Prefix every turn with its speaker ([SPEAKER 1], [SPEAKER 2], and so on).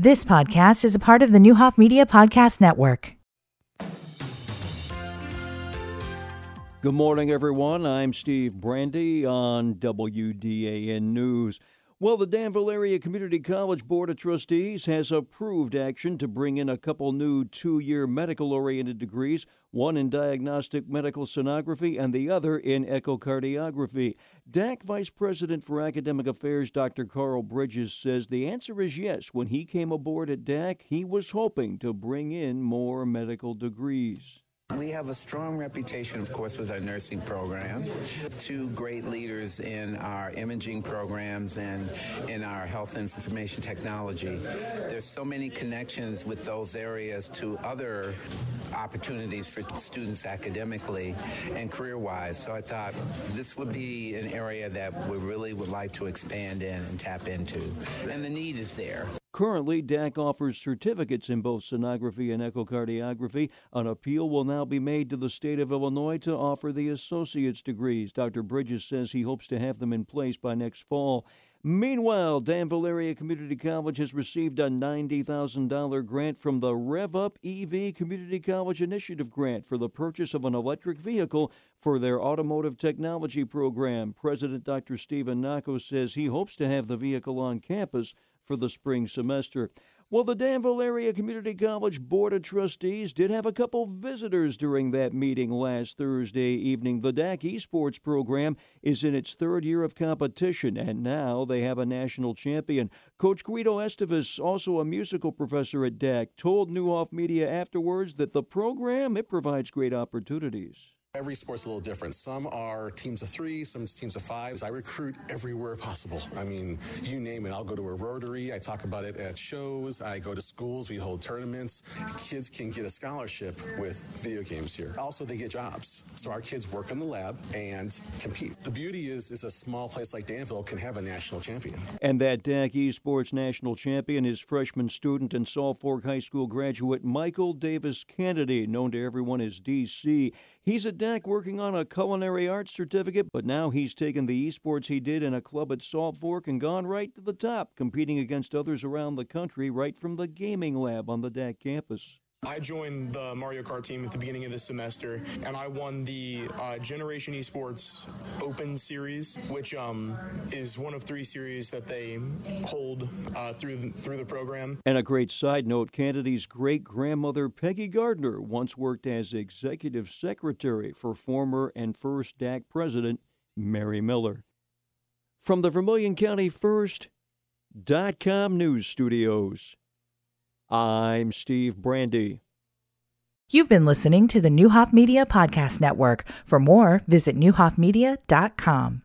[SPEAKER 1] This podcast is a part of the Neuhoff Media Podcast Network.
[SPEAKER 2] Good morning, everyone. I'm Steve Brandy on WDAN News. Well, the Danville Area Community College Board of Trustees has approved action to bring in a couple new two year medical oriented degrees, one in diagnostic medical sonography and the other in echocardiography. DAC Vice President for Academic Affairs Dr. Carl Bridges says the answer is yes. When he came aboard at DAC, he was hoping to bring in more medical degrees.
[SPEAKER 3] We have a strong reputation, of course, with our nursing program. Two great leaders in our imaging programs and in our health information technology. There's so many connections with those areas to other opportunities for students academically and career-wise. So I thought this would be an area that we really would like to expand in and tap into. And the need is there.
[SPEAKER 2] Currently, DAC offers certificates in both sonography and echocardiography. An appeal will now be made to the state of Illinois to offer the associate's degrees. Dr. Bridges says he hopes to have them in place by next fall. Meanwhile, Danville Area Community College has received a $90,000 grant from the Rev Up EV Community College Initiative Grant for the purchase of an electric vehicle for their automotive technology program. President Dr. Stephen Nacco says he hopes to have the vehicle on campus for the spring semester. Well, the Danville Area Community College Board of Trustees did have a couple visitors during that meeting last Thursday evening. The DAC Esports program is in its third year of competition, and now they have a national champion. Coach Guido Estevez, also a musical professor at DAC, told Neuhoff Media afterwards that the program it provides great opportunities.
[SPEAKER 4] Every sport's a little different. Some are teams of three, some teams of five. I recruit everywhere possible. I mean, you name it. I'll go to a rotary. I talk about it at shows. I go to schools. We hold tournaments. Kids can get a scholarship with video games here. Also, they get jobs. So our kids work in the lab and compete. The beauty is, is a small place like Danville can have a national champion.
[SPEAKER 2] And that DAC Esports national champion is freshman student and Salt Fork High School graduate Michael Davis Kennedy, known to everyone as DC. He's a DAC working on a culinary arts certificate, but now he's taken the esports he did in a club at Salt Fork and gone right to the top, competing against others around the country right from the gaming lab on the DAC campus.
[SPEAKER 5] I joined the Mario Kart team at the beginning of this semester, and I won the uh, Generation Esports Open Series, which um, is one of three series that they hold uh, through the, through the program.
[SPEAKER 2] And a great side note: Kennedy's great grandmother Peggy Gardner once worked as executive secretary for former and first DAC president Mary Miller. From the Vermilion County First dot com news studios. I'm Steve Brandy.
[SPEAKER 1] You've been listening to the Neuhoff Media Podcast Network. For more, visit neuhoffmedia.com.